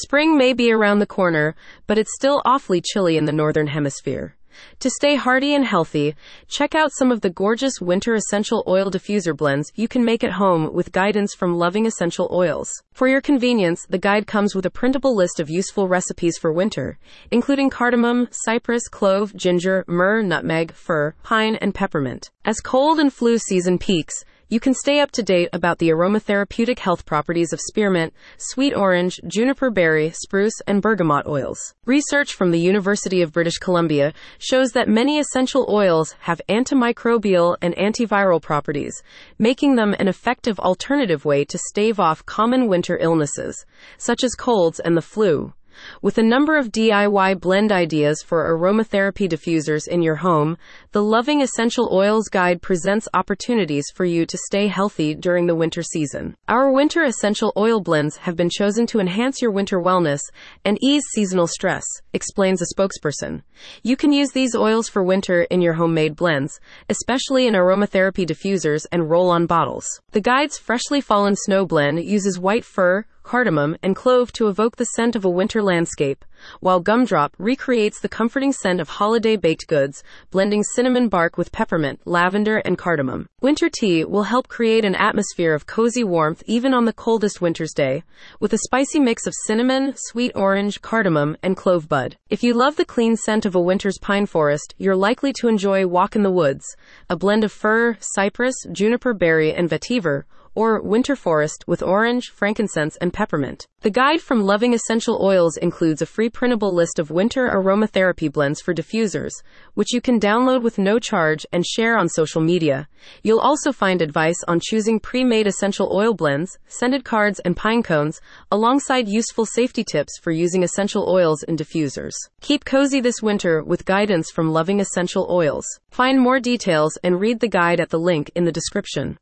Spring may be around the corner, but it's still awfully chilly in the northern hemisphere. To stay hearty and healthy, check out some of the gorgeous winter essential oil diffuser blends you can make at home with guidance from Loving Essential Oils. For your convenience, the guide comes with a printable list of useful recipes for winter, including cardamom, cypress, clove, ginger, myrrh, nutmeg, fir, pine, and peppermint. As cold and flu season peaks, you can stay up to date about the aromatherapeutic health properties of spearmint, sweet orange, juniper berry, spruce, and bergamot oils. Research from the University of British Columbia shows that many essential oils have antimicrobial and antiviral properties, making them an effective alternative way to stave off common winter illnesses, such as colds and the flu. With a number of DIY blend ideas for aromatherapy diffusers in your home, the Loving Essential Oils Guide presents opportunities for you to stay healthy during the winter season. Our winter essential oil blends have been chosen to enhance your winter wellness and ease seasonal stress, explains a spokesperson. You can use these oils for winter in your homemade blends, especially in aromatherapy diffusers and roll on bottles. The guide's freshly fallen snow blend uses white fir, cardamom, and clove to evoke the scent of a winter landscape, while Gumdrop recreates the comforting scent of holiday baked goods, blending cinnamon bark with peppermint, lavender, and cardamom. Winter tea will help create an atmosphere of cozy warmth even on the coldest winter's day, with a spicy mix of cinnamon, sweet orange, cardamom, and clove bud. If you love the clean scent of a winter's pine forest, you're likely to enjoy Walk in the Woods, a blend of fir, cypress, juniper berry, and vetiver or winter forest with orange, frankincense, and peppermint. The guide from Loving Essential Oils includes a free printable list of winter aromatherapy blends for diffusers, which you can download with no charge and share on social media. You'll also find advice on choosing pre made essential oil blends, scented cards, and pine cones, alongside useful safety tips for using essential oils in diffusers. Keep cozy this winter with guidance from Loving Essential Oils. Find more details and read the guide at the link in the description.